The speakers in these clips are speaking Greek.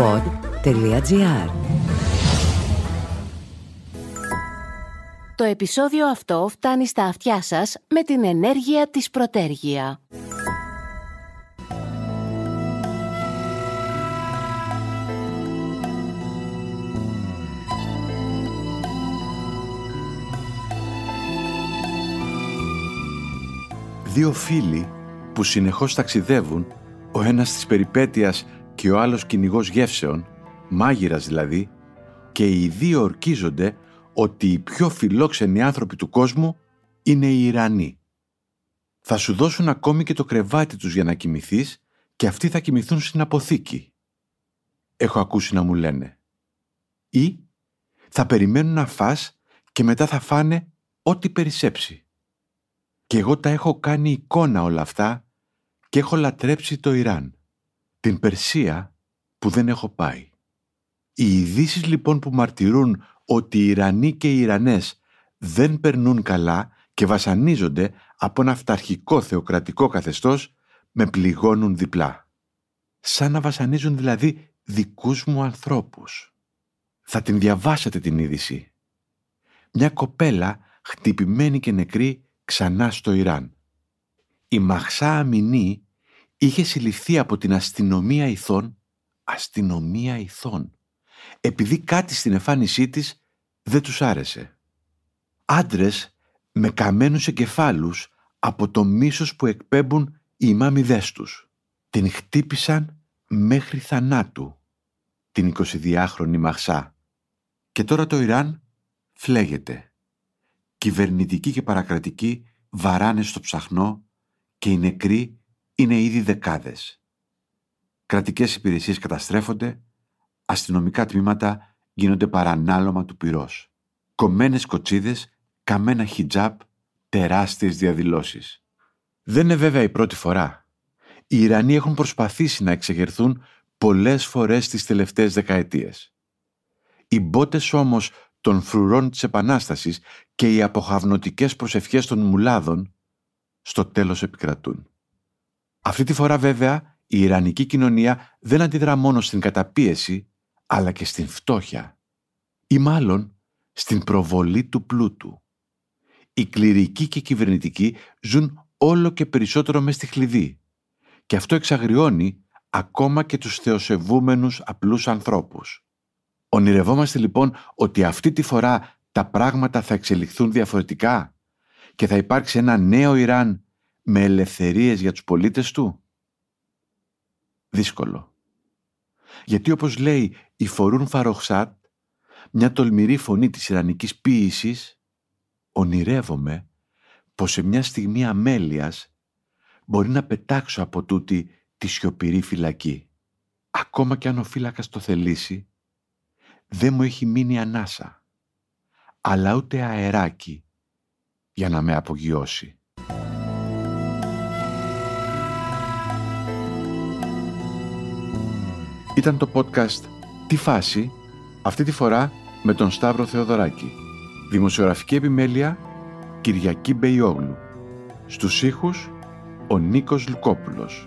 pod.gr Το επεισόδιο αυτό φτάνει στα αυτιά σας με την ενέργεια της Πρωτέργεια. Δύο φίλοι που συνεχώς ταξιδεύουν, ο ένας της περιπέτειας και ο άλλος κυνηγός γεύσεων, μάγειρας δηλαδή, και οι δύο ορκίζονται ότι οι πιο φιλόξενοι άνθρωποι του κόσμου είναι οι Ιρανοί. Θα σου δώσουν ακόμη και το κρεβάτι τους για να κοιμηθείς και αυτοί θα κοιμηθούν στην αποθήκη. Έχω ακούσει να μου λένε. Ή θα περιμένουν να φας και μετά θα φάνε ό,τι περισσέψει. Και εγώ τα έχω κάνει εικόνα όλα αυτά και έχω λατρέψει το Ιράν. Την Περσία που δεν έχω πάει. Οι ειδήσεις λοιπόν που μαρτυρούν ότι οι Ιρανοί και οι Ιρανές δεν περνούν καλά και βασανίζονται από ένα αυταρχικό θεοκρατικό καθεστώς με πληγώνουν διπλά. Σαν να βασανίζουν δηλαδή δικούς μου ανθρώπους. Θα την διαβάσετε την είδηση. Μια κοπέλα χτυπημένη και νεκρή ξανά στο Ιράν. Η Μαχσά Αμινή είχε συλληφθεί από την αστυνομία ηθών, αστυνομία ηθών, επειδή κάτι στην εμφάνισή της δεν τους άρεσε. Άντρες με καμένους εγκεφάλους από το μίσος που εκπέμπουν οι μάμιδές τους. Την χτύπησαν μέχρι θανάτου την 22χρονη Μαχσά. Και τώρα το Ιράν φλέγεται. Κυβερνητικοί και παρακρατικοί βαράνε στο ψαχνό και οι νεκροί είναι ήδη δεκάδες. Κρατικές υπηρεσίες καταστρέφονται, αστυνομικά τμήματα γίνονται παρανάλωμα του πυρός. Κομμένες κοτσίδες, καμένα χιτζάπ, τεράστιες διαδηλώσεις. Δεν είναι βέβαια η πρώτη φορά. Οι Ιρανοί έχουν προσπαθήσει να εξεγερθούν πολλές φορές τις τελευταίες δεκαετίες. Οι μπότες όμως των φρουρών της Επανάστασης και οι αποχαυνοτικές προσευχές των μουλάδων στο τέλος επικρατούν. Αυτή τη φορά βέβαια η Ιρανική κοινωνία δεν αντιδρά μόνο στην καταπίεση αλλά και στην φτώχεια ή μάλλον στην προβολή του πλούτου. Οι κληρικοί και οι κυβερνητικοί ζουν όλο και περισσότερο μες στη χλειδί και αυτό εξαγριώνει ακόμα και τους θεοσεβούμενους απλούς ανθρώπους. Ονειρευόμαστε λοιπόν ότι αυτή τη φορά τα πράγματα θα εξελιχθούν διαφορετικά και θα υπάρξει ένα νέο Ιράν με ελευθερίες για τους πολίτες του; Δύσκολο. Γιατί όπως λέει η Φορούν Φαροχσάτ, μια τολμηρή φωνή της Ιρανικής ποίησης, ονειρεύομαι πως σε μια στιγμή αμέλειας μπορεί να πετάξω από τούτη τη σιωπηρή φυλακή. Ακόμα κι αν ο φύλακας το θελήσει, δεν μου έχει μείνει ανάσα, αλλά ούτε αεράκι για να με απογειώσει. Ήταν το podcast «Τι φάση» αυτή τη φορά με τον Σταύρο Θεοδωράκη. Δημοσιογραφική επιμέλεια Κυριακή Μπεϊόγλου. Στους ήχους ο Νίκος Λουκόπουλος.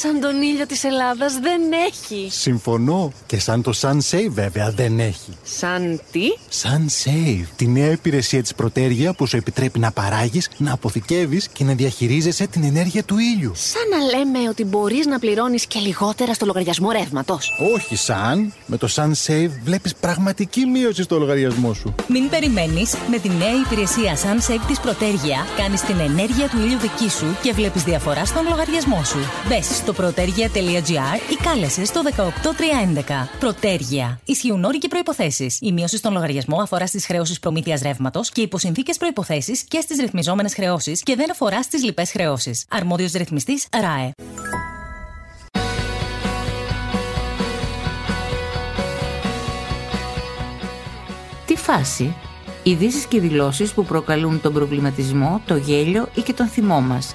Σαν τον ήλιο της Ελλάδας δεν έχει. Συμφωνώ. Και σαν το SunSave βέβαια δεν έχει. Σαν τι; SunSave, τη νέα υπηρεσία της Πρωτέργεια που σου επιτρέπει να παράγεις, να αποθηκεύεις και να διαχειρίζεσαι την ενέργεια του ήλιου. Σαν να λέμε ότι μπορείς να πληρώνεις και λιγότερα στο λογαριασμό ρεύματος. Όχι σαν. Με το SunSave βλέπεις πραγματική μείωση στο λογαριασμό σου. Μην περιμένεις. Με τη νέα υπηρεσία SunSave της Πρωτέργεια κάνεις την ενέργεια του ήλιου δική σου και βλέπεις διαφορά στον λογαριασμό σου. Μπες στο πρωτέργεια.gr ή κάλεσε στο 18311. Πρωτέργεια. Ισχύουν όροι και προποθέσει. Η μείωση στον λογαριασμό αφορά στις χρεώσεις προμήθειας ρεύματος και υπό συνθήκε προποθέσει και στις ρυθμιζόμενες χρεώσεις και δεν αφορά στις λοιπές χρεώσεις. Αρμόδιος ρυθμιστής ΡΑΕ. Τι φάση; Ειδήσεις και δηλώσεις που προκαλούν τον προβληματισμό, το γέλιο ή και τον θυμό μας